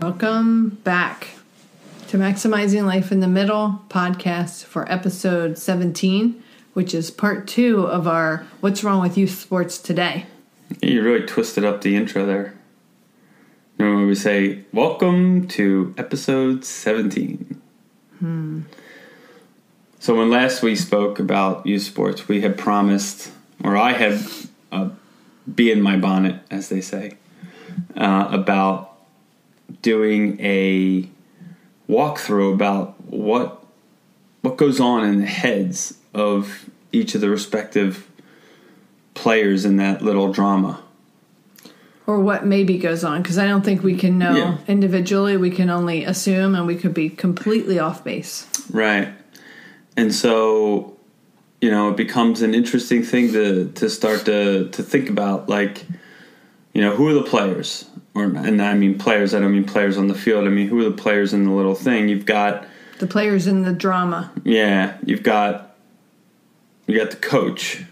Welcome back to Maximizing Life in the Middle podcast for episode 17, which is part two of our What's Wrong with Youth Sports Today. You really twisted up the intro there. Normally we say, Welcome to episode 17. So, when last we spoke about youth sports, we had promised, or I had uh, bee in my bonnet, as they say, uh, about doing a walkthrough about what what goes on in the heads of each of the respective players in that little drama. Or what maybe goes on, because I don't think we can know Yeah. individually. We can only assume, and we could be completely off base. Right. And so, you know, it becomes an interesting thing to to start to to think about like, you know, who are the players? Or and I mean players, I don't mean players on the field. I mean who are the players in the little thing? You've got The players in the drama, yeah, you've got you got the coach.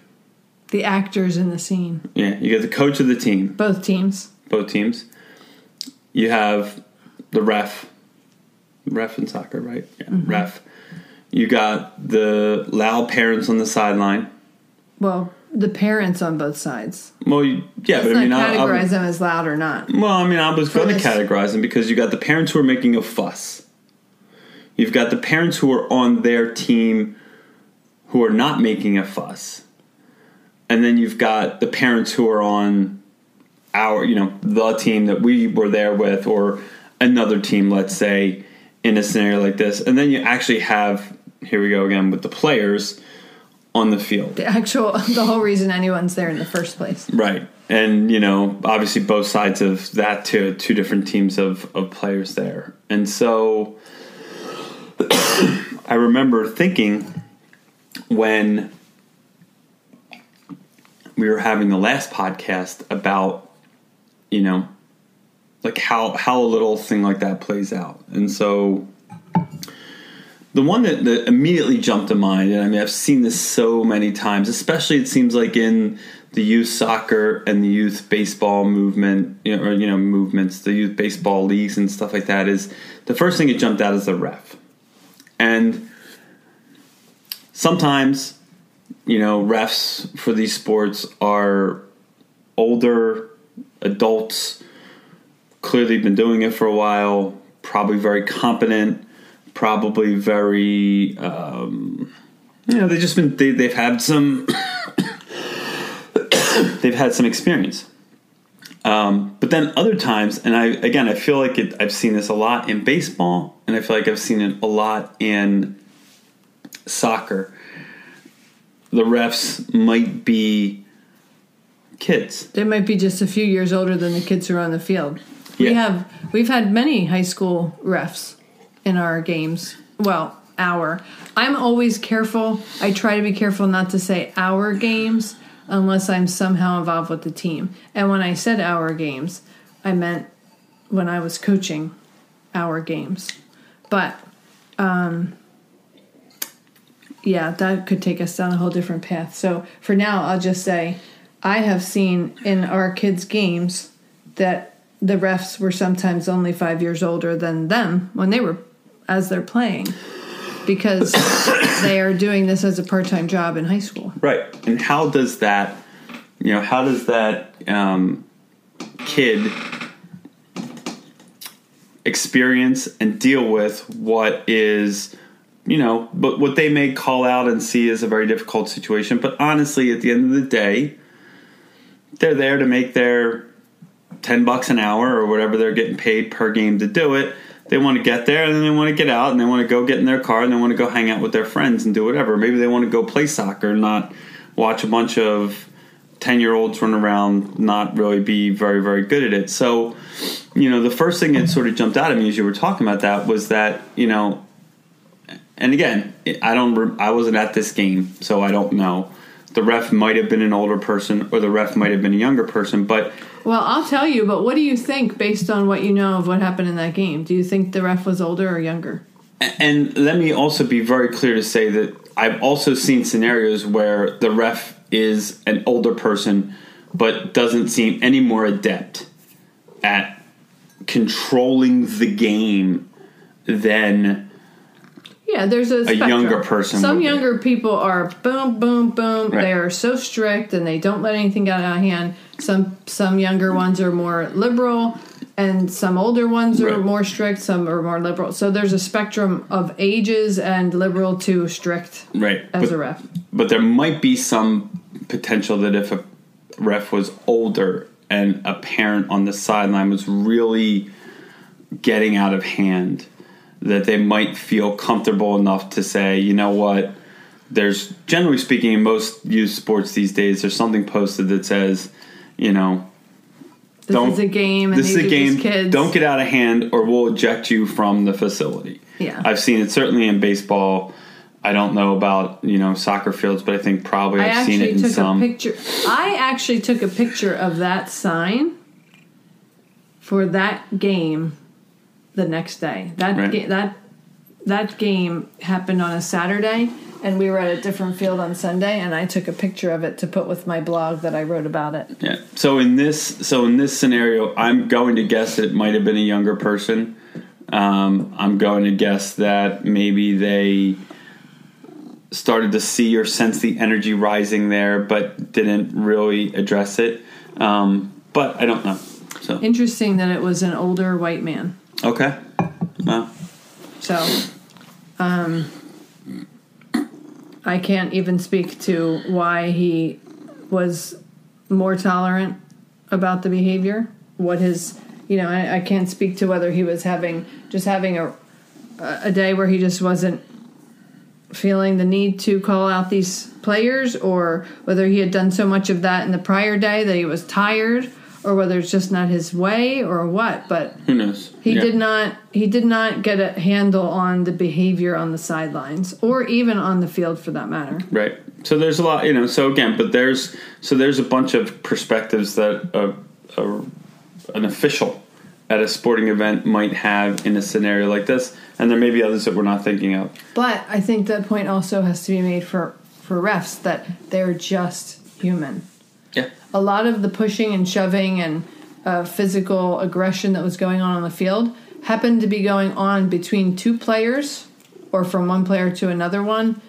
the actors in the scene, Yeah, you got the coach of the team, both teams. both teams. You have the ref, ref in soccer, right? Yeah, mm-hmm. ref. You got the loud parents on the sideline. Well, the parents on both sides. Well, yeah, Let's but I mean, not I, categorize I, them as loud or not. well, I mean, I was going to categorize them because you got the parents who are making a fuss. You've got the parents who are on their team who are not making a fuss, and then you've got the parents who are on our, you know, the team that we were there with, or another team, let's say, in a scenario like this, and then you actually have here we go again with the players on the field. The actual, the whole reason anyone's there in the first place. Right. And, you know, obviously both sides of that too, two different teams of, of players there. And so I remember thinking when we were having the last podcast about, you know, like how how a little thing like that plays out. And so the one that, that immediately jumped to mind, and I mean, I've seen this so many times, especially it seems like in the youth soccer and the youth baseball movement, you know, or you know, movements, the youth baseball leagues and stuff like that. Is the first thing that jumped out is the ref, and sometimes, you know, refs for these sports are older adults, clearly been doing it for a while, probably very competent probably very um, you know they've just been they, they've had some they've had some experience. Um, but then other times and i again i feel like it, i've seen this a lot in baseball and i feel like i've seen it a lot in soccer. The refs might be kids. They might be just a few years older than the kids who are on the field. We have we've had many high school refs in our games. Well, our. I'm always careful. I try to be careful not to say our games unless I'm somehow involved with the team. And when I said our games, I meant when I was coaching our games. But um yeah, that could take us down a whole different path. So for now, I'll just say I have seen in our kids' games that the refs were sometimes only five years older than them when they were as they're playing because they are doing this as a part-time job in high school. Right. And how does that, you know, how does that um, kid experience and deal with what is you know, but what they may call out and see is a very difficult situation. But honestly, at the end of the day, they're there to make their 10 bucks an hour or whatever they're getting paid per game to do it. They want to get there and then they want to get out and they want to go get in their car and they want to go hang out with their friends and do whatever. Maybe they want to go play soccer, not watch a bunch of 10 year olds run around, not really be very, very good at it. So, you know, the first thing that sort of jumped out at me as you were talking about that was that, you know, and again, I don't, I wasn't at this game, so I don't know. The ref might have been an older person, or the ref might have been a younger person, but Well, I'll tell you, but what do you think based on what you know of what happened in that game? Do you think the ref was older or younger? And let me also be very clear to say that I've also seen scenarios where the ref is an older person but doesn't seem any more adept at controlling the game than Yeah, there's a, spectrum. younger person Some would be. younger people are boom, boom, boom. Right. They are so strict and they don't let anything get out of hand. Some some younger ones are more liberal, and some older ones are Right. more strict. Some are more liberal. So there's a spectrum of ages and liberal to strict right. as but, a ref. but there might be some potential that if a ref was older and a parent on the sideline was really getting out of hand, that they might feel comfortable enough to say, you know what, there's generally speaking in most youth sports these days, there's something posted that says, you know, This Don't- is a game, and this is a game. kids. Don't get out of hand, or we'll eject you from the facility. Yeah. I've seen it certainly in baseball. I don't know about you know soccer fields, but I think probably I I've seen it in took some. a picture. I actually took a picture of that sign for that game the next day. That Right. ga- that that game happened on a Saturday, and we were at a different field on Sunday. And I took a picture of it to put with my blog that I wrote about it. Yeah. So in this, so in this scenario, I'm going to guess it might have been a younger person. Um, I'm going to guess that maybe they started to see or sense the energy rising there, but didn't really address it. Um, but I don't know. So Interesting that it was an older white man. okay. Well, So, um, I can't even speak to why he was more tolerant about the behavior. What his, you know, I, I can't speak to whether he was having just having a a day where he just wasn't feeling the need to call out these players, or whether he had done so much of that in the prior day that he was tired, or whether it's just not his way, or what. But who knows? he Yeah. did not. He did not get a handle on the behavior on the sidelines, or even on the field, for that matter. Right. So there's a lot, you know. So again, but there's so there's a bunch of perspectives that a, a, an official at a sporting event might have in a scenario like this, and there may be others that we're not thinking of. But I think that point also has to be made for for refs that they're just human. Yeah. A lot of the pushing and shoving and uh, physical aggression that was going on on the field happened to be going on between two players, or from one player to another one,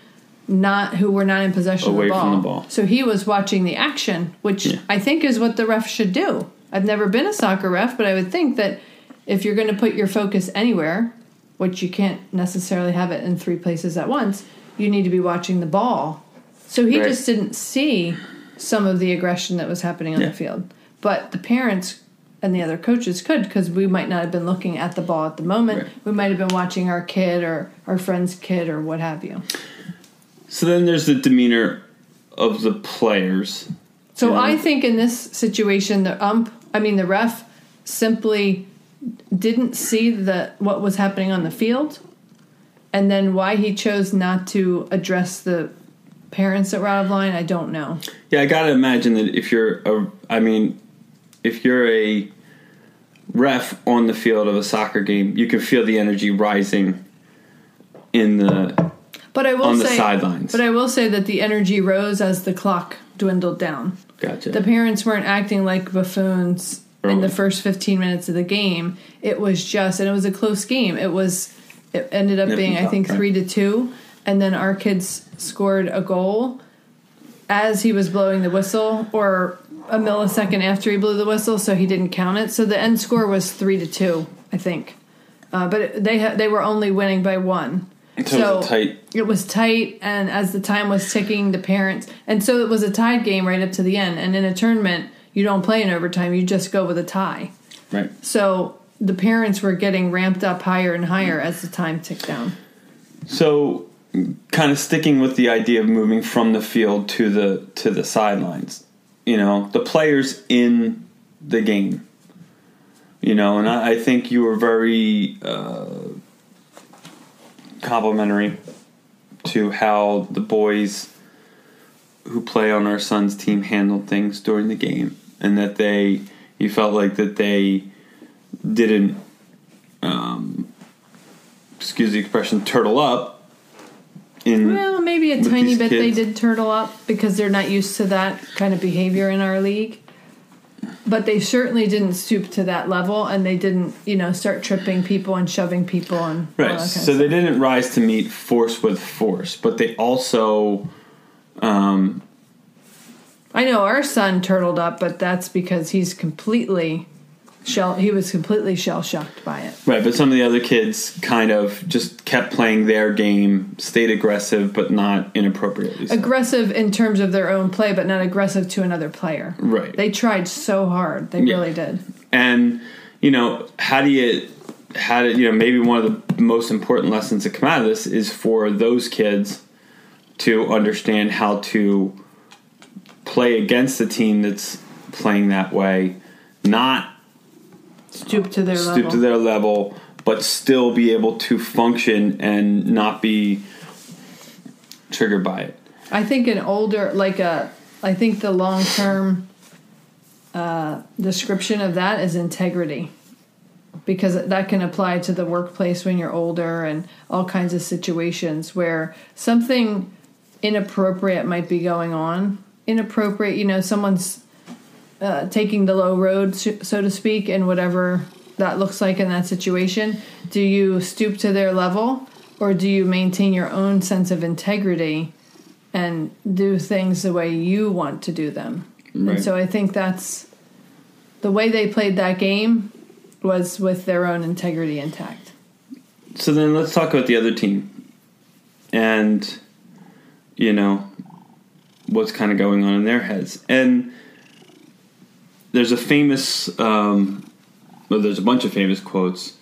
not who were not in possession Away of the ball. from the ball. So he was watching the action, which Yeah. I think is what the ref should do. I've never been a soccer ref, but I would think that if you're going to put your focus anywhere, which you can't necessarily have it in three places at once, you need to be watching the ball. So he Right. just didn't see some of the aggression that was happening on Yeah. the field. But the parents and the other coaches could because we might not have been looking at the ball at the moment. Right. We might have been watching our kid or our friend's kid or what have you. So then there's the demeanor of the players. So Yeah. I think in this situation, the ump, I mean the ref, simply didn't see the what was happening on the field, and then why he chose not to address the parents that were out of line, I don't know. Yeah, I gotta imagine that if you're a, I mean, if you're a ref on the field of a soccer game, you can feel the energy rising in the But I will On the say, sidelines. But I will say that the energy rose as the clock dwindled down. gotcha. The parents weren't acting like buffoons in the first 15 minutes of the game. It was just, and it was a close game. It was, it ended up Nip being, I think, right. three to two. And then our kids scored a goal as he was blowing the whistle, or a millisecond after he blew the whistle, so he didn't count it. So the end score was three to two, I think. Uh, but it, they ha- they were only winning by one. So, it was tight. It was tight, and as the time was ticking, the parents and so it was a tied game right up to the end. And in a tournament, you don't play in overtime; you just go with a tie. Right. So the parents were getting ramped up higher and higher as the time ticked down. So, kind of sticking with the idea of moving from the field to the to the sidelines. You know, the players in the game. You know, and I, I think you were very uh, complimentary to how the boys who play on our son's team handled things during the game, and that they you felt like that they didn't um, excuse the expression turtle up in Well, maybe a tiny bit they did turtle up because they're not used to that kind of behavior in our league. But they certainly didn't stoop to that level, and they didn't, you know, start tripping people and shoving people and right so they didn't rise to meet force with force but they also um, I know our son turtled up, but that's because he's completely shell. He was completely shell shocked by it. right but some of the other kids kind of just kept playing their game stayed aggressive but not inappropriately so. Aggressive in terms of their own play, but not aggressive to another player. right They tried so hard. They Yeah. really did. and you know how do you how do you know maybe one of the most important lessons that come out of this is for those kids to understand how to play against the team that's playing that way not Stoop to their stoop level. to their level but still be able to function and not be triggered by it I think an older, like a, I think the long term uh, description of that is integrity, because that can apply to the workplace when you're older and all kinds of situations where something inappropriate might be going on. Inappropriate, you know, someone's uh, taking the low road, so to speak, and whatever that looks like in that situation. Do you stoop to their level, or do you maintain your own sense of integrity? and do things the way you want to do them. Right. And so I think that's the way they played that game was with their own integrity intact. So then let's talk about the other team and, you know, what's kind of going on in their heads. And there's a famous, um, well, there's a bunch of famous quotes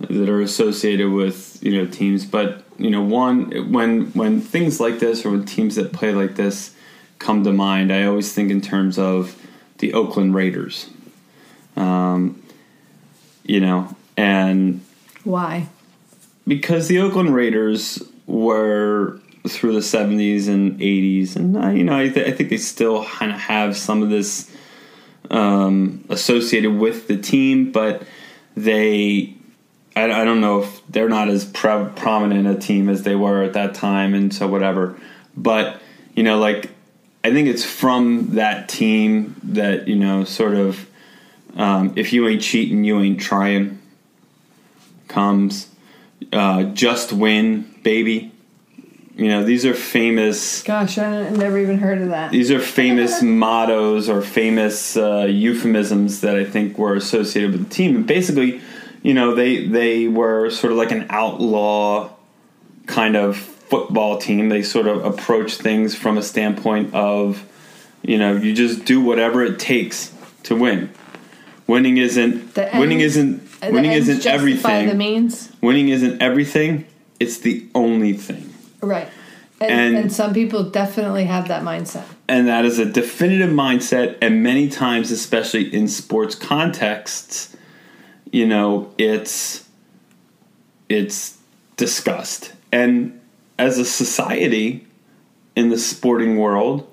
that are associated with, you know, teams. But, you know, one, when, when things like this or when teams that play like this come to mind, I always think in terms of the Oakland Raiders. Um, you know, and Why? because the Oakland Raiders were through the 70s and 80s, and uh, you know, I, th- I think they still kind of have some of this um, associated with the team, but they, I, I don't know if they're not as pro- prominent a team as they were at that time, and so whatever. But you know, like I think it's from that team that you know, sort of, um, if you ain't cheating, you ain't trying. Comes uh, just win, baby. You know, these are famous. Gosh, I never even heard of that. These are famous mottos or famous uh, euphemisms that I think were associated with the team. And basically, you know, they they were sort of like an outlaw kind of football team. They sort of approach things from a standpoint of, you know, you just do whatever it takes to win. Winning isn't The winning isn't winning isn't everything. Winning isn't everything. It's the only thing. Right? And, And- and some people definitely have that mindset. And that is a definitive mindset. And many times, especially in sports contexts, you know, it's it's discussed. And as a society in the sporting world,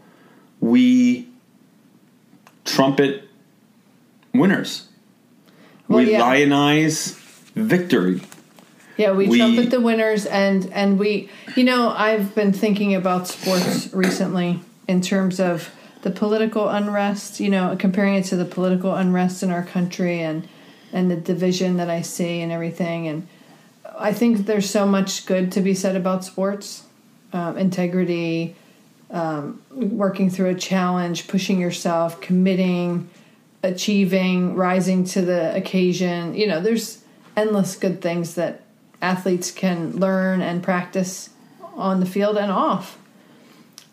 we trumpet winners. Well, we yeah. lionize victory. Yeah, we, We- trumpet the winners, and and we, you know, I've been thinking about sports recently in terms of the political unrest. You know, comparing it to the political unrest in our country and and the division that I see and everything. And I think there's so much good to be said about sports, um, integrity, um, working through a challenge, pushing yourself, committing, achieving, rising to the occasion. You know, there's endless good things that athletes can learn and practice on the field and off.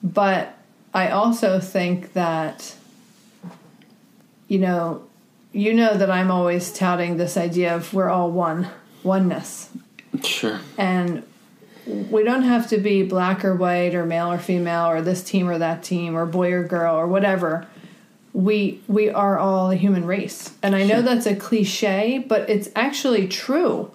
But I also think that, you know, you know that I'm always touting this idea of we're all one, oneness. Sure. And we don't have to be black or white or male or female or this team or that team or boy or girl or whatever. We we are all a human race. And I know Sure. that's a cliche, but it's actually true.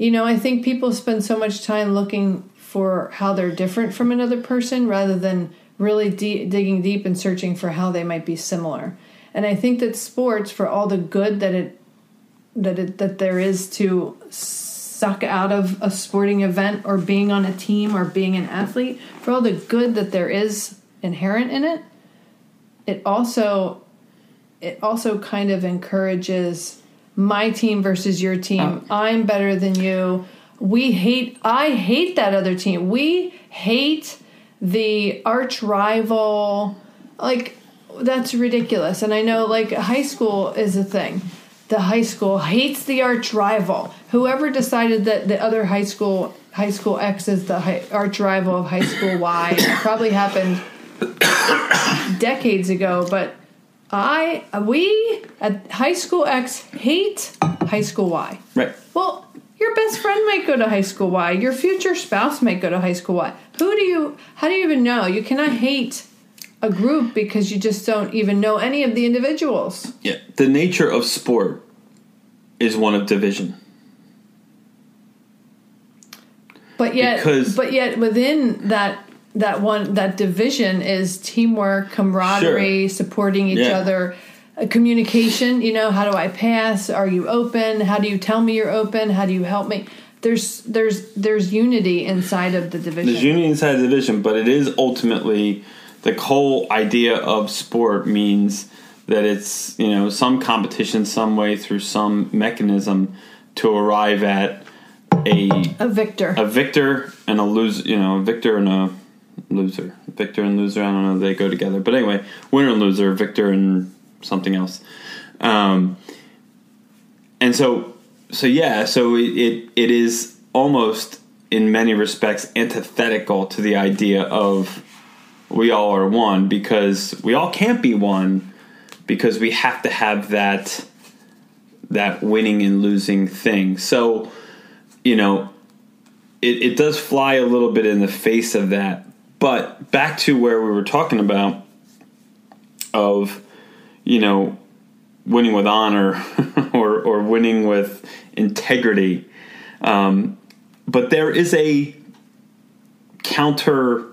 You know, I think people spend so much time looking for how they're different from another person rather than really de- digging deep and searching for how they might be similar. And I think that sports, for all the good that it that it that there is to suck out of a sporting event or being on a team or being an athlete, for all the good that there is inherent in it, it also it also kind of encourages my team versus your team. Oh. I'm better than you. We hate I hate that other team. We hate the arch rival like that's ridiculous. And I know like high school is a thing. The high school hates the arch rival. Whoever decided that the other high school high school X is the high, arch rival of high school Y probably happened decades ago, but I we at high school X hate high school Y. Right. Well, your best friend might go to high school Y. Your future spouse might go to high school Y. Who do you how do you even know? You cannot hate a group because you just don't even know any of the individuals. Yeah. The nature of sport is one of division. But yet Because- but yet within that that one that division is teamwork, camaraderie, supporting each Yeah. other, uh, communication, you know, how do I pass? Are you open? How do you tell me you're open? How do you help me? There's there's there's unity inside of the division. There's unity inside the division, but it is ultimately the whole idea of sport means that it's you know some competition, some way through some mechanism to arrive at a a victor. a victor and a loser. You know, a victor and a loser. Victor and loser. I don't know. They go together, but anyway, winner and loser, victor and something else. Um, and so, so yeah, so it, it it is almost in many respects antithetical to the idea of we all are one because we all can't be one because we have to have that that winning and losing thing. So, you know, it, it does fly a little bit in the face of that. But back to where we were talking about of, you know, winning with honor or, or winning with integrity. Um, but there is a counter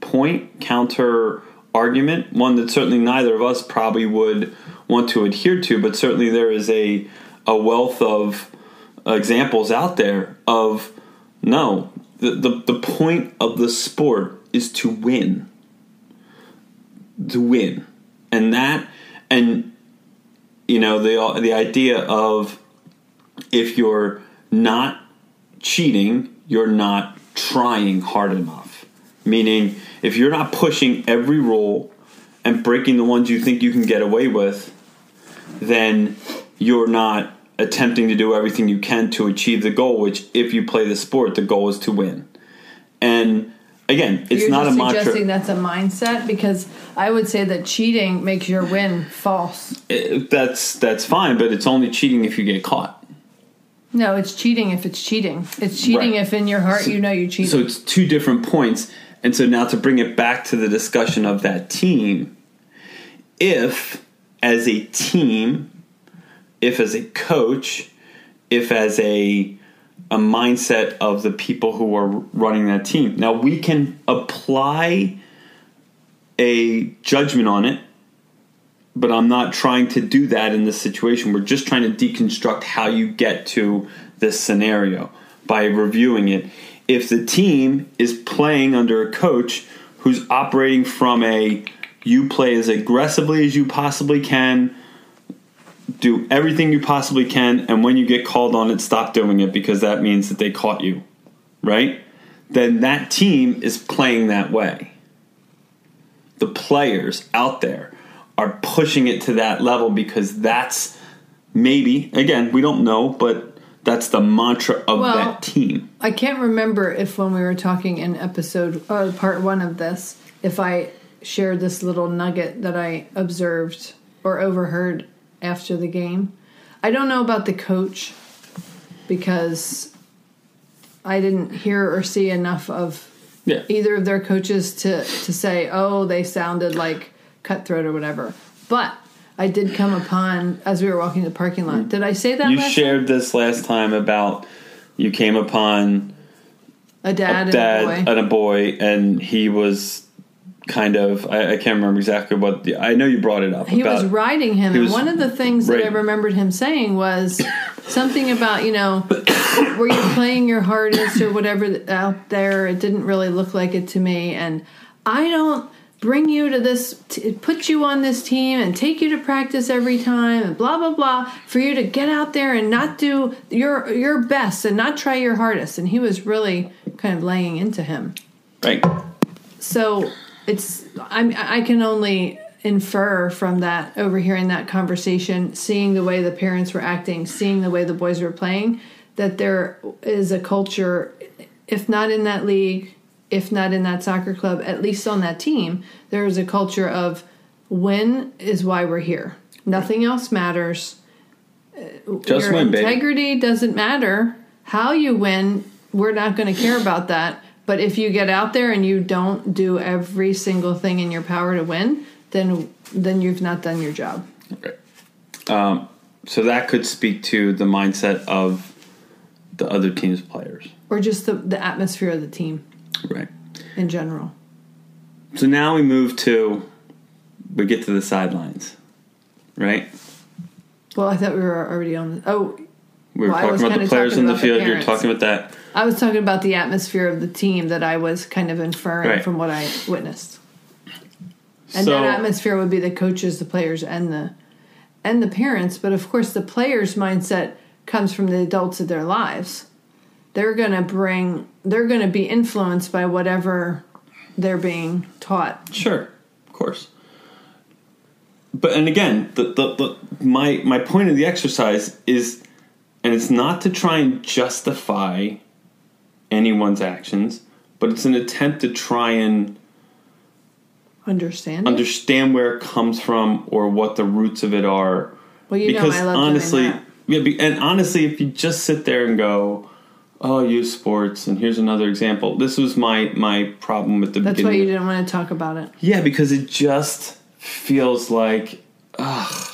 point, counter argument, one that certainly neither of us probably would want to adhere to, but certainly there is a a wealth of examples out there of no, the, the, the point of the sport is to win. To win. And that and you know the the idea of if you're not cheating, you're not trying hard enough. Meaning, if you're not pushing every rule and breaking the ones you think you can get away with, then you're not attempting to do everything you can to achieve the goal, which, if you play the sport, the goal is to win. And again, it's You're not a mantra. suggesting that's a mindset because I would say that cheating makes your win false. It- that's that's fine, but it's only cheating if you get caught. No, it's cheating if it's cheating. It's cheating Right. if in your heart you know you cheated. So it's two different points. And so now to bring it back to the discussion of that team, if as a team, if as a coach, if as a a mindset of the people who are running that team. Now we can apply a judgment on it, but I'm not trying to do that in this situation. We're just trying to deconstruct how you get to this scenario by reviewing it. If the team is playing under a coach who's operating from a you play as aggressively as you possibly can, do everything you possibly can, and when you get called on it, stop doing it because that means that they caught you, right? Then that team is playing that way. The players out there are pushing it to that level because that's maybe, again, we don't know, but that's the mantra of Well- that team. I can't remember if when we were talking in episode or part one of this, if I shared this little nugget that I observed or overheard after the game. I don't know about the coach because I didn't hear or see enough of Yeah. either of their coaches to to say, "Oh, they sounded like cutthroat or whatever." But I did come upon as we were walking the parking lot. Did I say that? You shared this last time about you came upon a dad, a dad and a and a boy, and he was kind of I, I can't remember exactly what the I know you brought it up. he about, was riding him, he and one of the things that I remembered him saying was something about you know, were you playing your hardest or whatever out there? It didn't really look like it to me, and I don't bring you to this, t- put you on this team, and take you to practice every time, and blah blah blah, for you to get out there and not do your your best and not try your hardest. And he was really kind of laying into him. right. So it's I'm I can only infer from that overhearing that conversation, seeing the way the parents were acting, seeing the way the boys were playing, that there is a culture, if not in that league, if not in that soccer club, at least on that team, there is a culture of win is why we're here. Nothing else matters. Just Your win, baby. integrity doesn't matter. How you win, we're not going to care about that. But if you get out there and you don't do every single thing in your power to win, then then you've not done your job. Right. Um, so that could speak to the mindset of the other team's players. Or just the, the atmosphere of the team Right. in general. So now we move to we get to the sidelines. Right? Well, I thought we were already on. The, Oh, We were Well, talking about the players in the field. You're talking about that. I was talking about the atmosphere of the team that I was kind of inferring Right. from what I witnessed. And so, that atmosphere would be the coaches, the players, and the and the parents. But of course, the players' mindset comes from the adults of their lives. They're going to bring. They're going to be influenced by whatever they're being taught. Sure, of course. But and again, the, the, the my my point of the exercise is, and it's not to try and justify anyone's actions, but it's an attempt to try and Understand? it? understand where it comes from or what the roots of it are. well, you because know, I love honestly, yeah, and honestly, if you just sit there and go, "Oh, youth sports," and here's another example. This was my my problem at the That's beginning. why you didn't want to talk about it. Yeah, because it just feels like ugh.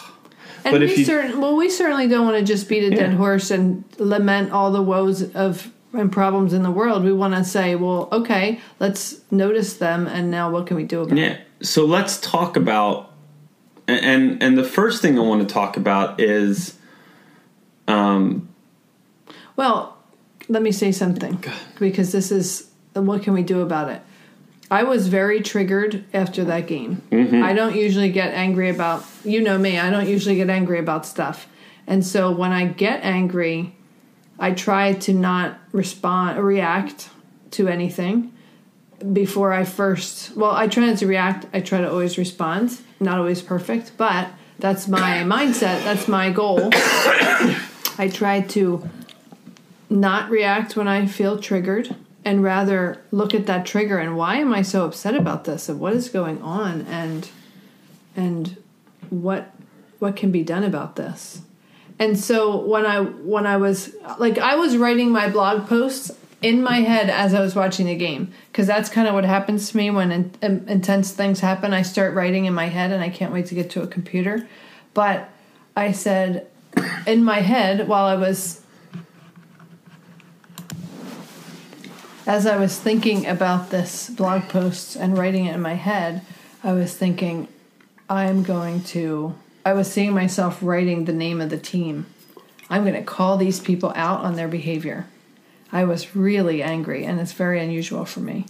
And But we certain well, we certainly don't want to just beat a dead horse and lament all the woes of and problems in the world. We want to say, well, okay, let's notice them, and now what can we do about it? Yeah. So let's talk about and and, and the first thing I want to talk about is um Well, let me say something because this is what can we do about it. I was very triggered after that game. I don't usually get angry about, you know me, I don't usually get angry about stuff. And so when I get angry, I try to not respond or react to anything before I first, well, I try not to react, I try to always respond. Not always perfect, but that's my mindset, that's my goal. I try to not react when I feel triggered and rather look at that trigger and why am I so upset about this and what is going on and and what what can be done about this. And so when I when I was like I was writing my blog posts in my head as I was watching the game because that's kind of what happens to me when in, in- intense things happen. I start writing in my head and I can't wait to get to a computer. But I said in my head while I was as I was thinking about this blog post and writing it in my head, I was thinking, I'm going to. I was seeing myself writing the name of the team. I'm going to call these people out on their behavior. I was really angry, and it's very unusual for me.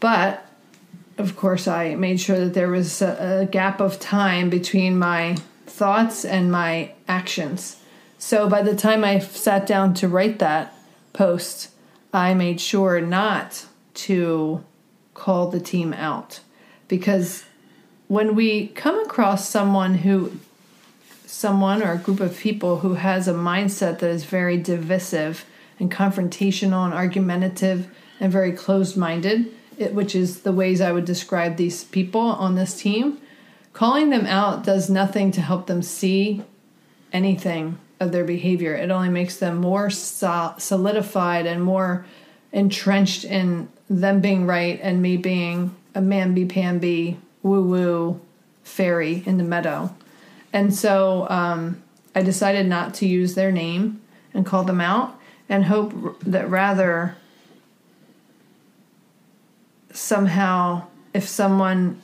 But, of course, I made sure that there was a, a gap of time between my thoughts and my actions. So by the time I sat down to write that post, I made sure not to call the team out because when we come across someone who someone or a group of people who has a mindset that is very divisive and confrontational and argumentative and very closed minded, which is the ways I would describe these people on this team, calling them out does nothing to help them see anything of their behavior. It only makes them more solidified and more entrenched in them being right and me being a mamby pamby woo woo fairy in the meadow. And so um, I decided not to use their name and call them out and hope that rather somehow if someone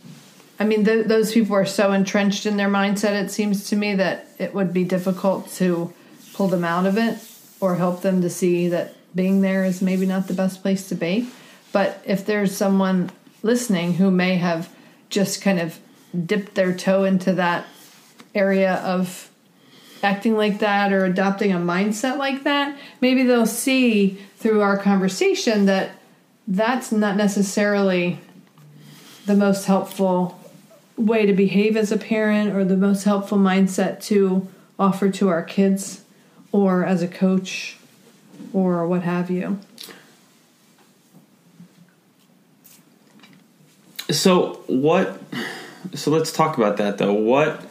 I mean, th- those people are so entrenched in their mindset, it seems to me that it would be difficult to pull them out of it or help them to see that being there is maybe not the best place to be. But if there's someone listening who may have just kind of dipped their toe into that area of acting like that or adopting a mindset like that, maybe they'll see through our conversation that that's not necessarily the most helpful way to behave as a parent or the most helpful mindset to offer to our kids or as a coach or what have you. So what so let's talk about that though. What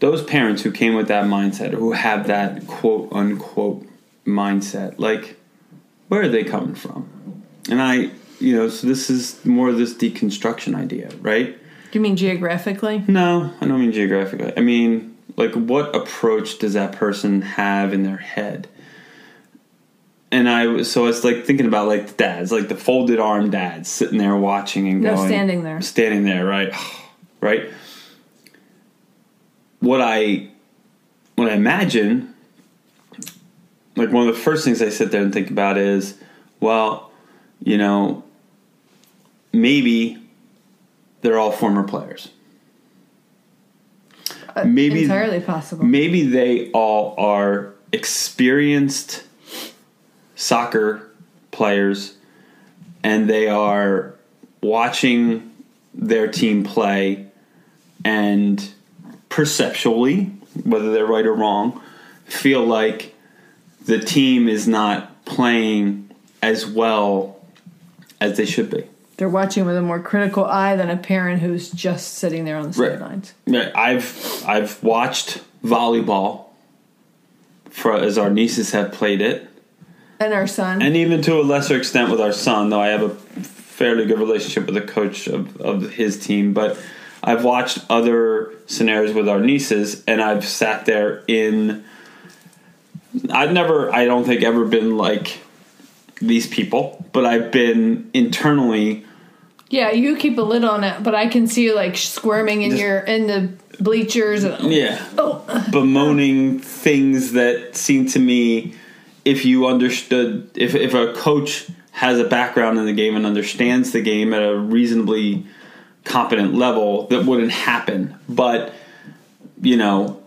those parents who came with that mindset or who have that quote unquote mindset, like where are they coming from? And I you know, so this is more of this deconstruction idea, right? Do you mean geographically? No, I don't mean geographically. I mean, like, what approach does that person have in their head? And I was so I was like thinking about like the dads, like the folded arm dads sitting there watching and no, going, standing there, standing there, right, right. What I, what I imagine, like one of the first things I sit there and think about is, well, you know, maybe they're all former players. Uh, maybe entirely possible. Maybe they all are experienced soccer players and they are watching their team play and perceptually, whether they're right or wrong, feel like the team is not playing as well as they should be they're watching with a more critical eye than a parent who's just sitting there on the sidelines. Right. I've I've watched volleyball for as our nieces have played it, and our son, and even to a lesser extent with our son. Though I have a fairly good relationship with the coach of, of his team, but I've watched other scenarios with our nieces, and I've sat there in. I've never, I don't think, ever been like these people, but I've been internally yeah, you keep a lid on it, but I can see you like squirming in Just, your in the bleachers. And, yeah, oh. bemoaning things that seem to me, if you understood, if if a coach has a background in the game and understands the game at a reasonably competent level, that wouldn't happen. But you know,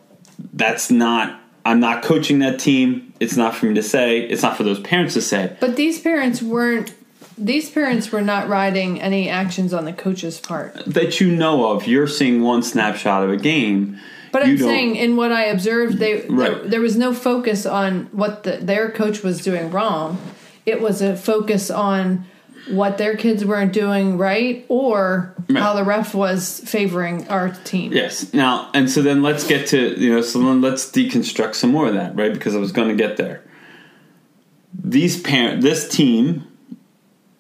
that's not. I'm not coaching that team. It's not for me to say. It's not for those parents to say. But these parents weren't these parents were not riding any actions on the coach's part that you know of. You're seeing one snapshot of a game. But I'm saying, in what I observed, they right. there, there, was no focus on what the, their coach was doing wrong. It was a focus on what their kids weren't doing right or right. how the ref was favoring our team. Yes. Now, and so then let's get to you know, so then let's deconstruct some more of that, right? Because I was going to get there. These parent, this team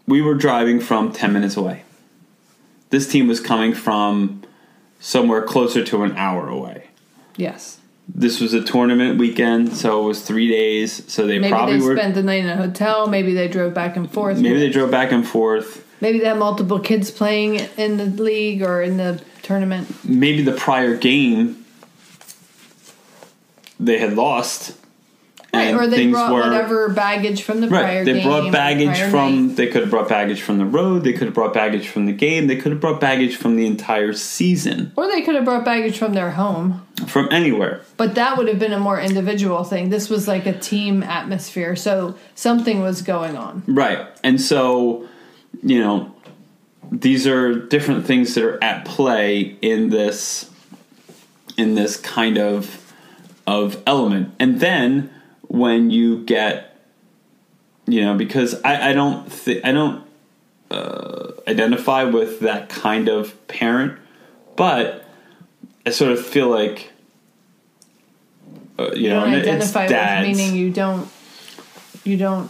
we were driving from 10 minutes away. This team was coming from somewhere closer to an hour away. Yes. This was a tournament weekend, so it was three days. So they maybe probably they were, spent the night in a hotel. Maybe they drove back and forth. Maybe they drove back and forth. Maybe they had multiple kids playing in the league or in the tournament. Maybe the prior game they had lost Right, or they brought were, whatever baggage from the right, prior they game. brought baggage from. Night. They could have brought baggage from the road. They could have brought baggage from the game. They could have brought baggage from the entire season. Or they could have brought baggage from their home. From anywhere. But that would have been a more individual thing. This was like a team atmosphere, so something was going on. Right, and so you know these are different things that are at play in this in this kind of of element. And then when you get you know because I, I don't th- I don't uh, identify with that kind of parent, but I sort of feel like uh, you, You know don't and it's identify with dads. meaning you don't you don't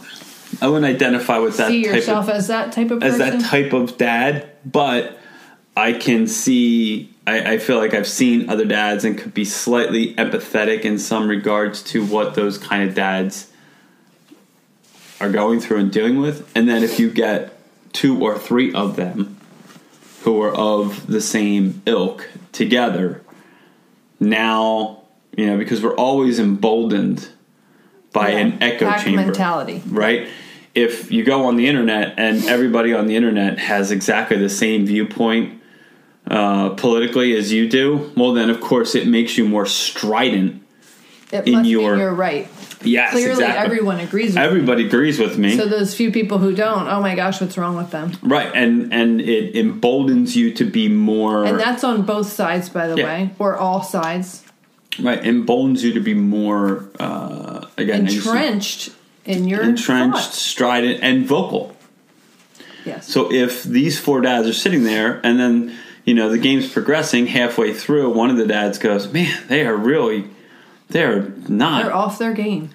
I wouldn't identify with that see type yourself of, as that type of as that type of dad, but I can see. I, I feel like I've seen other dads and could be slightly empathetic in some regards to what those kind of dads are going through and dealing with. And then if you get two or three of them who are of the same ilk together, now you know because we're always emboldened by Yeah. an echo Pack chamber mentality. right? If you go on the internet and everybody on the internet has exactly the same viewpoint uh, politically as you do, well, then of course it makes you more strident. It in your- you're right. Yes, Clearly, exactly. everyone agrees. with Everybody agrees with me, So those few people who don't, oh my gosh, what's wrong with them? right? And and it emboldens you to be more And that's on both sides, by the Yeah. way, or all sides, right. Emboldens you to be more uh, again as you said, entrenched in your entrenched, thoughts. strident, and vocal. Yes. So if these four dads are sitting there and then, you know, the game's progressing halfway through, one of the dads goes, Man, they are really they're not they're off their game.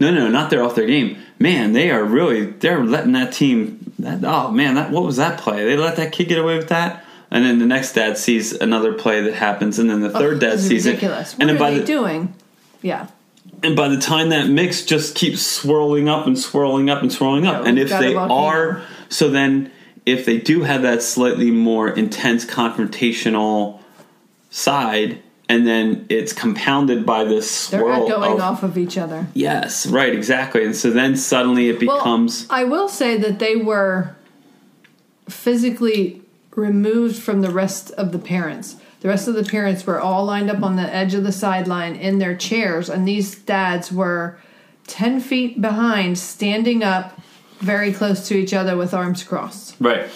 No no, not they're off their game. Man, they are really they're letting that team that oh man, that what was that play? They let that kid get away with that? And then the next dad sees another play that happens, and then the third Oh, dad sees ridiculous. it. What And then are by the doing? Yeah. and by the time that mix just keeps swirling up and swirling up and swirling up, Yeah, and if they are, so then if they do have that slightly more intense confrontational side, and then it's compounded by this They're swirl echoing of off of each other. yes, right, exactly, and so then suddenly it becomes Well, I will say that they were physically removed from the rest of the parents. The rest of the parents were all lined up on the edge of the sideline in their chairs, and these dads were 10 feet behind, standing up very close to each other with arms crossed. right.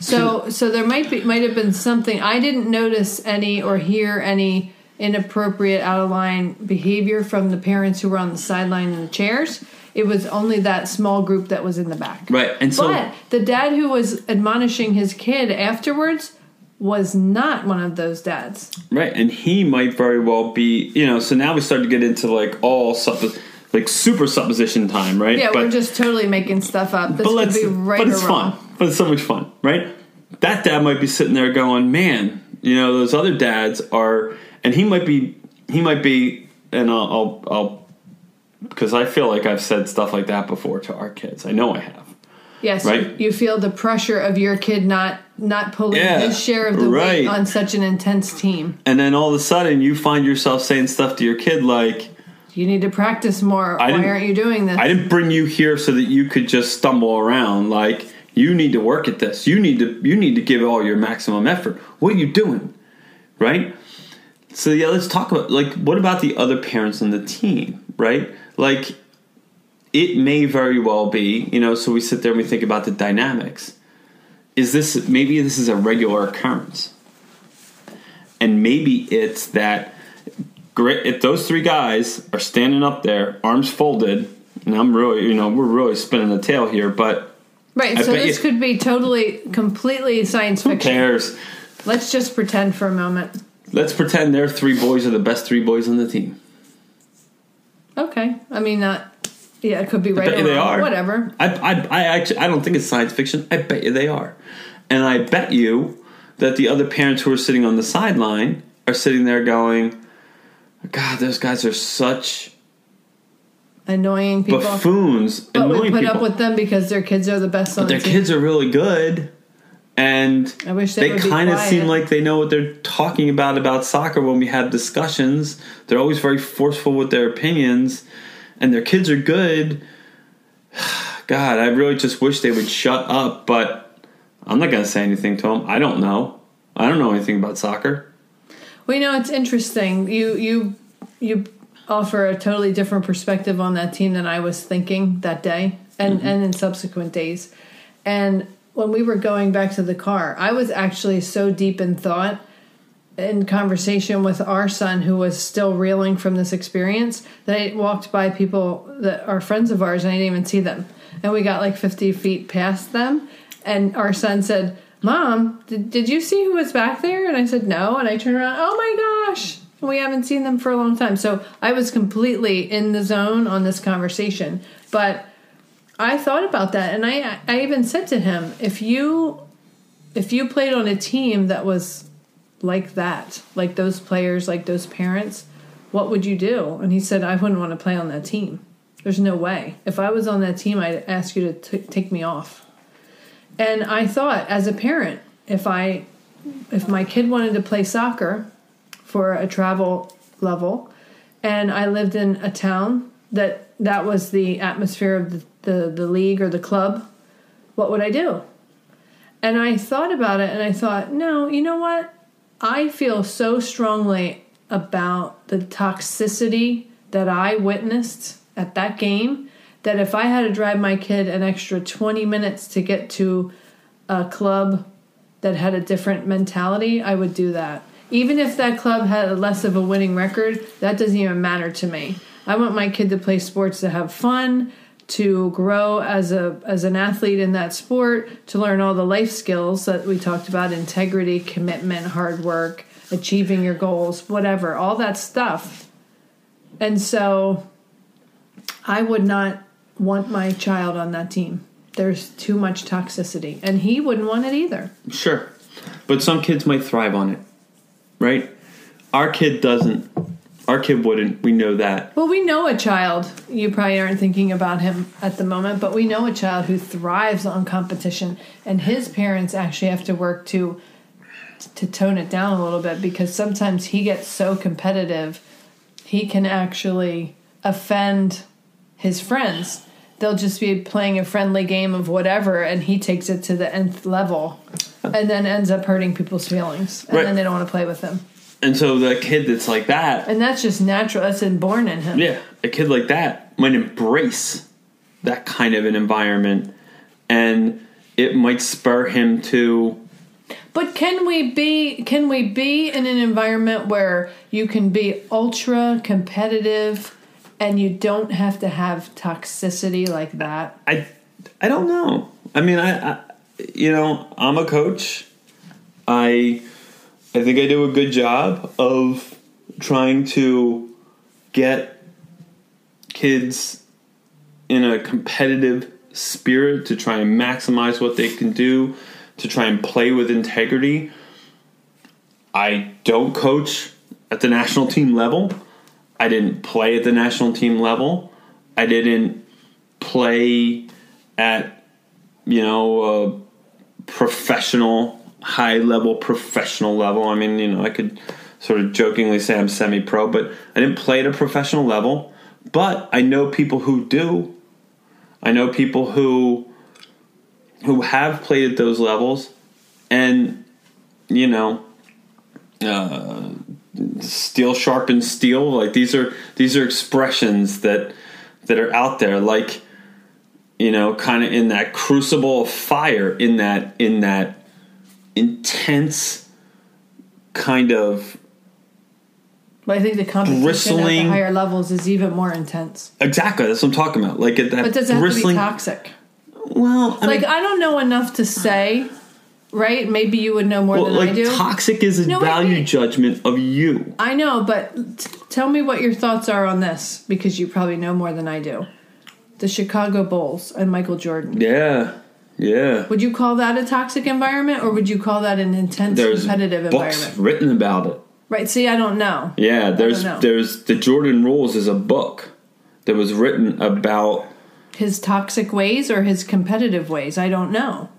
So, so there might be might have been something I didn't notice any or hear any inappropriate out of line behavior from the parents who were on the sideline in the chairs. It was only that small group that was in the back. Right, and so But the dad who was admonishing his kid afterwards was not one of those dads. Right, and he might very well be, you know. So now we start to get into like all suppo- like super supposition time, right? Yeah, but, we're just totally making stuff up. This but could let's, be right but it's fun. But it's so much fun, right? That dad might be sitting there going, "Man, you know, those other dads are," and he might be, he might be, and I'll, I'll, I'll because I feel like I've said stuff like that before to our kids. I know I have. Yes, Right? you feel the pressure of your kid not not pulling Yeah, his share of the weight on such an intense team. And then all of a sudden, you find yourself saying stuff to your kid like, You need to practice more. I Why aren't you doing this? I didn't bring you here so that you could just stumble around. Like you need to work at this. You need to you need to give all your maximum effort. What are you doing? Right? So yeah, let's talk about like what about the other parents on the team, right? Like it may very well be, you know, so we sit there and we think about the dynamics. Is this maybe this is a regular occurrence? And maybe it's that great if those three guys are standing up there, arms folded, and I'm really, you know, we're really spinning the tale here, but right. I So this you- could be totally, completely science fiction. who cares? Let's just pretend for a moment. Let's pretend their three boys are the best three boys on the team. Okay. I mean, not. Yeah, it could be right bet or you they wrong. are. Whatever. I, I, I actually, I don't think it's science fiction. I bet you they are, and I bet you that the other parents who are sitting on the sideline are sitting there going, "God, those guys are such Annoying people. buffoons." but we put people. up with them because their kids are the best on their team. kids are really good and I wish they they kind of seem like they know what they're talking about about soccer when we have discussions they're always very forceful with their opinions and their kids are good god i really just wish they would shut up but i'm not going to say anything to them i don't know i don't know anything about soccer Well, you know, it's interesting. You you you offer a totally different perspective on that team than I was thinking that day, and Mm-hmm. and in subsequent days. And when we were going back to the car, I was actually so deep in thought in conversation with our son who was still reeling from this experience that I walked by people that are friends of ours and I didn't even see them. And we got like 50 feet past them. And our son said, Mom, did, did you see who was back there? And I said, No. And I turned around, Oh my gosh, we haven't seen them for a long time. So I was completely in the zone on this conversation. But I thought about that and I I even said to him, if you if you played on a team that was like that, like those players, like those parents, what would you do? And he said, I wouldn't want to play on that team. There's no way. If I was on that team, I'd ask you to t- take me off. And I thought, as a parent, if I, if my kid wanted to play soccer for a travel level, and I lived in a town that that was the atmosphere of the, the, the league or the club, what would I do? And I thought about it, and I thought, no, you know what? I feel so strongly about the toxicity that I witnessed at that game that if I had to drive my kid an extra 20 minutes to get to a club that had a different mentality, I would do that. Even if that club had less of a winning record, that doesn't even matter to me. I want my kid to play sports to have fun, to grow as a as an athlete in that sport, to learn all the life skills that we talked about, integrity, commitment, hard work, achieving your goals, whatever, all that stuff. And so I would not want my child on that team. There's too much toxicity, and he wouldn't want it either. Sure. But some kids might thrive on it. Right? Our kid doesn't. Our kid wouldn't. We know that. Well, we know a child. You probably aren't thinking about him at the moment, but we know a child who thrives on competition, and his parents actually have to work to to tone it down a little bit because sometimes he gets so competitive, he can actually offend his friends. They'll just be playing a friendly game of whatever, and he takes it to the nth level, and then ends up hurting people's feelings, and Right. then they don't want to play with him. And so the kid that's like that, And that's just natural. That's inborn in him. yeah, a kid like that might embrace that kind of an environment and it might spur him to But can we be can we be in an environment where you can be ultra competitive and you don't have to have toxicity like that? I I don't know. I mean, I, I you know, I'm a coach. I I think I do a good job of trying to get kids in a competitive spirit to try and maximize what they can do, to try and play with integrity. I don't coach at the national team level. I didn't play at the national team level. I didn't play at you know a professional high level professional level. I mean you know i could sort of jokingly say i'm semi pro but i didn't play at a professional level. But i know people who do. I know people who who have played at those levels. And you know uh, steel sharpens steel like these are these are expressions that that are out there like you know kind of in that crucible of fire in that in that intense kind of But I think the competition at Bristling- the higher levels is even more intense. exactly that's what I'm talking about like at that But does it have to be toxic? well I Like mean, I don't know enough to say, right? Maybe you would know more well, than like I do. toxic is a No, wait, value wait. judgment of you I know, but t- tell me what your thoughts are on this because you probably know more than I do. The Chicago Bulls and Michael Jordan. yeah yeah Would you call that a toxic environment or would you call that an intense there's competitive books environment? written about it Right, see, I don't know. Yeah, there's know. there's the Jordan Rules is a book that was written about His toxic ways or his competitive ways? I don't know.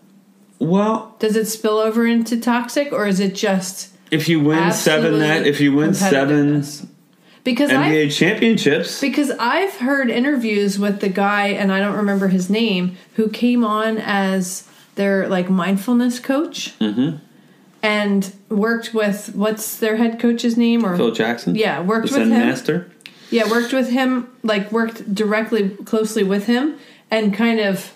Well, Does it spill over into toxic or is it just if you win seven that if you win seven? Because I NBA championships, Because I've heard interviews with the guy, and I don't remember his name, who came on as their like mindfulness coach, Mm-hmm. and worked with what's their head coach's name or Phil Jackson, yeah worked the with Zen him. master. Yeah, worked with him, like worked directly closely with him, and kind of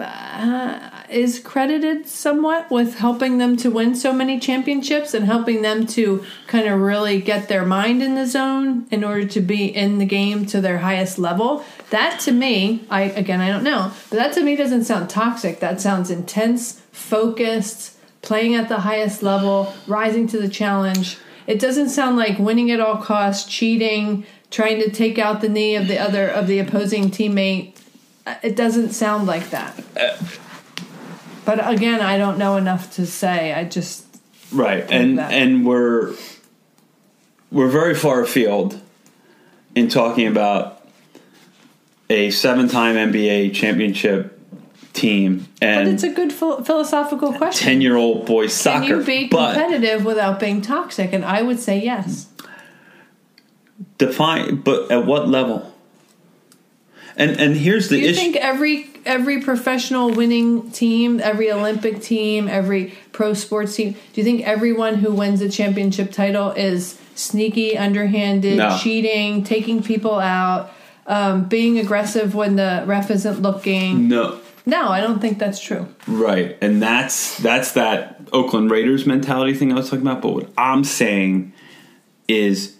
uh, is credited somewhat with helping them to win so many championships and helping them to kind of really get their mind in the zone in order to be in the game to their highest level. That to me, I again I don't know, but that to me doesn't sound toxic. That sounds intense, focused, playing at the highest level, rising to the challenge. It doesn't sound like winning at all costs, cheating, trying to take out the knee of the other of the opposing teammate. Uh, It doesn't sound like that. But again, I don't know enough to say. I just Right, and that. and we're we're very far afield in talking about a seven-time NBA championship team but and it's a good phil- philosophical question. ten-year-old boys Can you be but competitive without being toxic? And I would say yes. define, but at what level? And and here's the issue. Do you issue. think every every professional winning team, every Olympic team, every pro sports team, do you think everyone who wins a championship title is sneaky, underhanded, No. cheating, taking people out, um, being aggressive when the ref isn't looking? no, No, I don't think that's true. Right, and that's that's that Oakland Raiders mentality thing I was talking about. But what I'm saying is,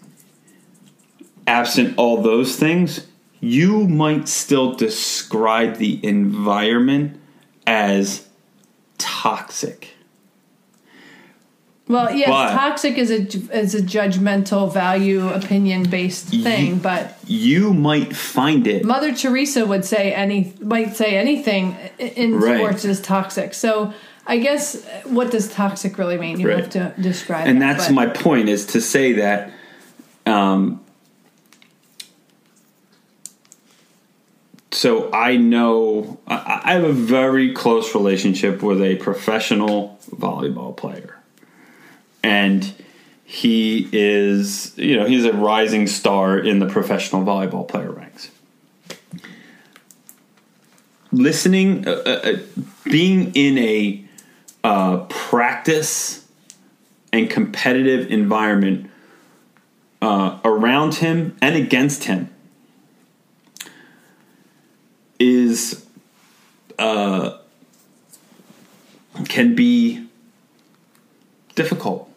absent all those things, you might still describe the environment as toxic. Well, yes, But- toxic is a is a judgmental, value, opinion based thing, but You might find it Mother Teresa would say any might say anything in Right. sports is toxic. So I guess what does toxic really mean? You Right. have to describe. and it, that's but- my point is to say that um, so i know I, have a very close relationship with a professional volleyball player. And he is you know he's a rising star in the professional volleyball player ranks. Listening uh, uh, uh, being in a uh, practice and competitive environment uh, around him and against him is uh, can be difficult.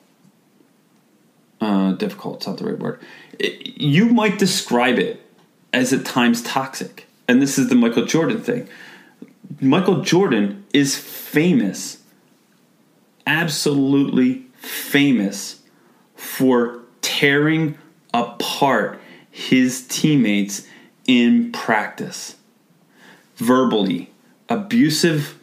Uh, difficult, it's not the right word. It- you might describe it as at times toxic. And this is the Michael Jordan thing. Michael Jordan is famous absolutely famous for tearing apart his teammates in practice. Verbally abusive,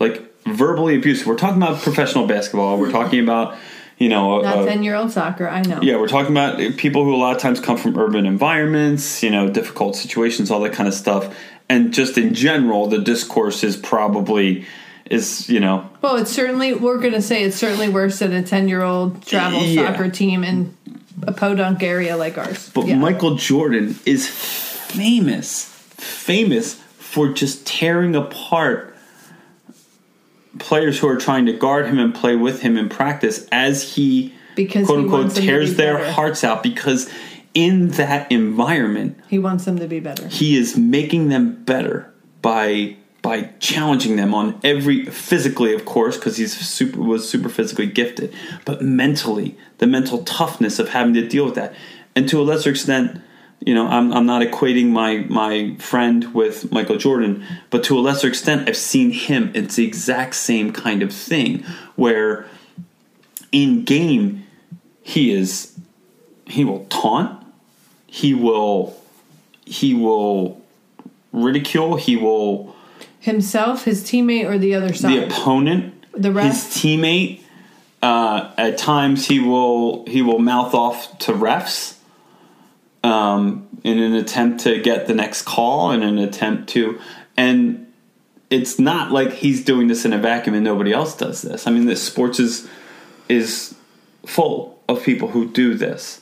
like verbally abusive. We're talking about professional basketball. We're talking about, you know, not ten year old soccer. I know. yeah, we're talking about people who a lot of times come from urban environments, you know, difficult situations, all that kind of stuff. And just in general, the discourse is probably is, you know, Well, it's certainly we're going to say it's certainly worse than a ten year old travel Yeah. soccer team in a podunk area like ours. But Yeah. Michael Jordan is famous, famous for just tearing apart players who are trying to guard him and play with him in practice as he Because quote unquote wants them to tears be their hearts out. Because in that environment he wants them to be better. he is making them better by by challenging them on every physically of course because he's super was super physically gifted but mentally the mental toughness of having to deal with that. And to a lesser extent you know I'm, I'm not equating my my friend with michael jordan but to a lesser extent i've seen him. It's the exact same kind of thing where in game he is he will taunt he will he will ridicule he will Himself, his teammate, or the other side? the opponent. The ref? his teammate uh, at times he will he will mouth off to refs um, in an attempt to get the next call in an attempt to and it's not like he's doing this in a vacuum and nobody else does this. I mean this sports is is full of people who do this.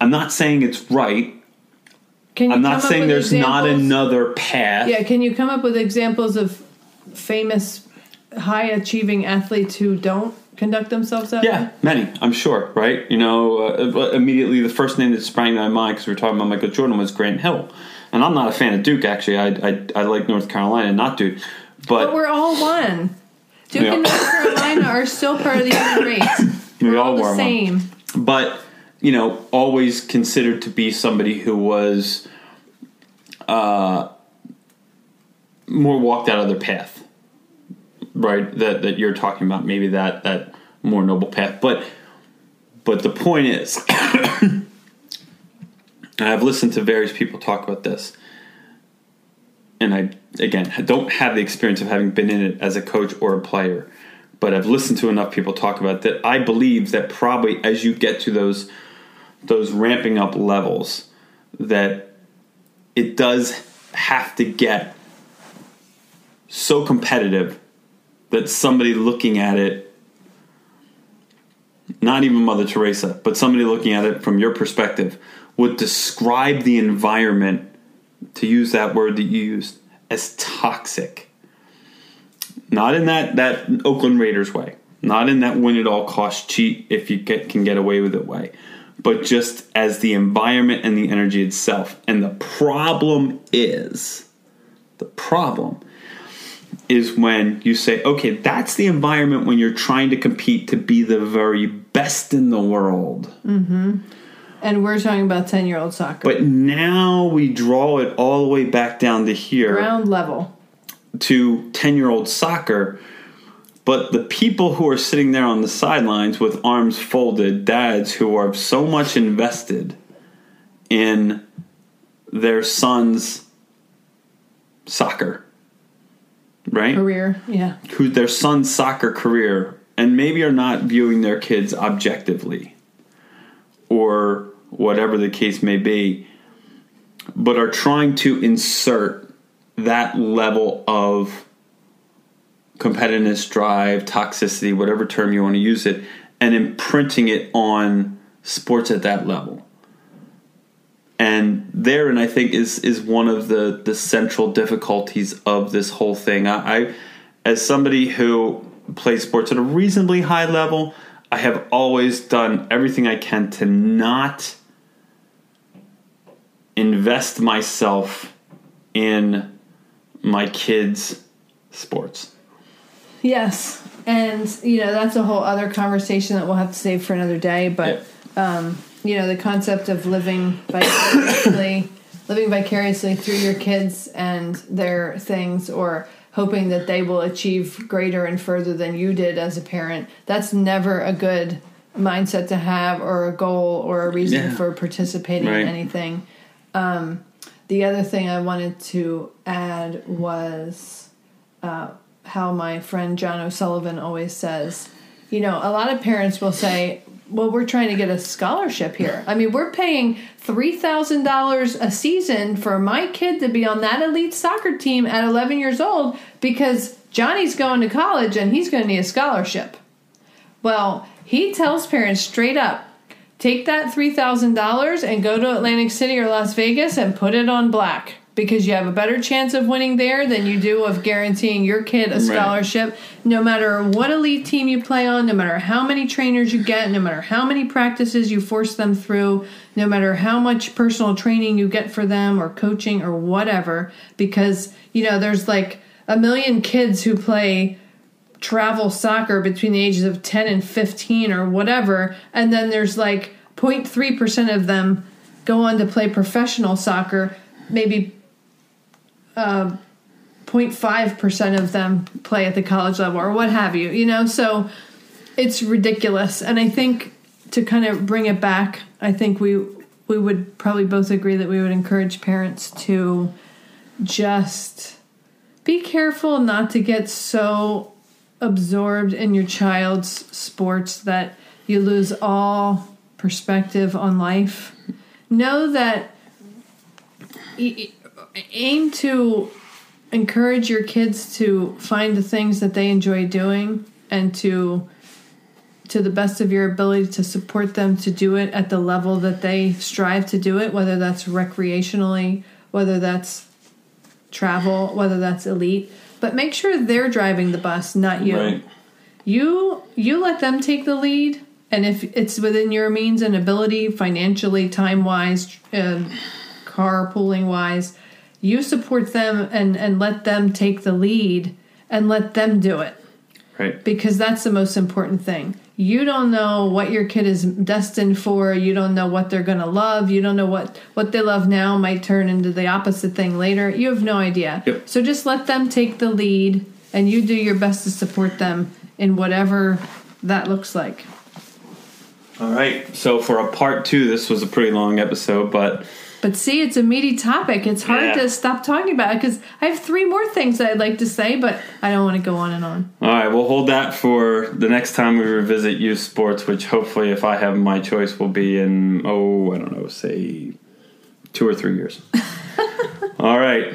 I'm not saying it's right. Can you i'm not saying there's not another path. Yeah, can you come up with examples of famous high achieving athletes who don't conduct themselves that way? Yeah, many, I'm sure, right? You know, uh, immediately the first name that sprang to my mind because we were talking about Michael Jordan was Grant Hill. and I'm not a fan of Duke actually. I I, I like North Carolina, not Duke, but, But we're all one. Duke and North Carolina are still part of the human race. We We're all all the were one. same. but you know, always considered to be somebody who was uh, more walked out of their path, right? That that you're talking about, maybe that that more noble path. But but the point is, I've listened to various people talk about this, and I again I don't have the experience of having been in it as a coach or a player, but I've listened to enough people talk about that. I believe that probably as you get to those those ramping up levels, that it does have to get so competitive that somebody looking at it, not even Mother Teresa, but somebody looking at it from your perspective, would describe the environment, to use that word that you used, as toxic. Not in that, that Oakland Raiders way, not in that win at all cost cheat if you get, can get away with it way, but just as the environment and the energy itself. And the problem is, the problem is when you say, okay, that's the environment when you're trying to compete to be the very best in the world. Mm-hmm. And we're talking about 10 year old soccer. But now we draw it all the way back down to here Ground level. to 10 year old soccer. But the people who are sitting there on the sidelines with arms folded, dads who are so much invested in their son's soccer, right? Career. Yeah. who their son's soccer career and maybe are not viewing their kids objectively or whatever the case may be but are trying to insert that level of competitiveness drive toxicity whatever term you want to use it and imprinting it on sports at that level and therein I think is is one of the the central difficulties of this whole thing. I, I as somebody who plays sports at a reasonably high level, I have always done everything I can to not invest myself in my kids' sports. Yes. And, you know, that's a whole other conversation that we'll have to save for another day. But, um, you know, the concept of living vicariously, living vicariously through your kids and their things or hoping that they will achieve greater and further than you did as a parent, that's never a good mindset to have or a goal or a reason Yeah. for participating Right. in anything. Um, the other thing I wanted to add was uh, how my friend John O'Sullivan always says, you know, a lot of parents will say, well, we're trying to get a scholarship here. I mean, we're paying $3,000 a season for my kid to be on that elite soccer team at 11 years old because Johnny's going to college and he's going to need a scholarship. Well, he tells parents straight up take that $3,000 and go to Atlantic City or Las Vegas and put it on black because you have a better chance of winning there than you do of guaranteeing your kid a scholarship. No matter what elite team you play on, no matter how many trainers you get, no matter how many practices you force them through, no matter how much personal training you get for them or coaching or whatever because you know there's like a million kids who play travel soccer between the ages of 10 and 15 or whatever and then there's like 0.3% of them go on to play professional soccer maybe uh, 0.5% of them play at the college level or what have you you know so it's ridiculous and i think to kind of bring it back i think we we would probably both agree that we would encourage parents to just be careful not to get so absorbed in your child's sports that you lose all perspective on life. Know that aim to encourage your kids to find the things that they enjoy doing and to to the best of your ability to support them to do it at the level that they strive to do it whether that's recreationally whether that's travel whether that's elite but make sure they're driving the bus not you Right. you you let them take the lead and if it's within your means and ability financially time wise um, carpooling wise, you support them and and let them take the lead and let them do it Right. because that's the most important thing. You don't know what your kid is destined for. You don't know what they're going to love. You don't know what what they love now might turn into the opposite thing later. You have no idea. Yep. So just let them take the lead and you do your best to support them in whatever that looks like. All right. So for a part two, this was a pretty long episode, but But see, it's a meaty topic. It's hard Yeah. to stop talking about it because I have three more things I'd like to say, but I don't want to go on and on. all right, we'll hold that for the next time we revisit youth sports, which hopefully, if I have my choice, will be in oh, I don't know, say two or three years. all right.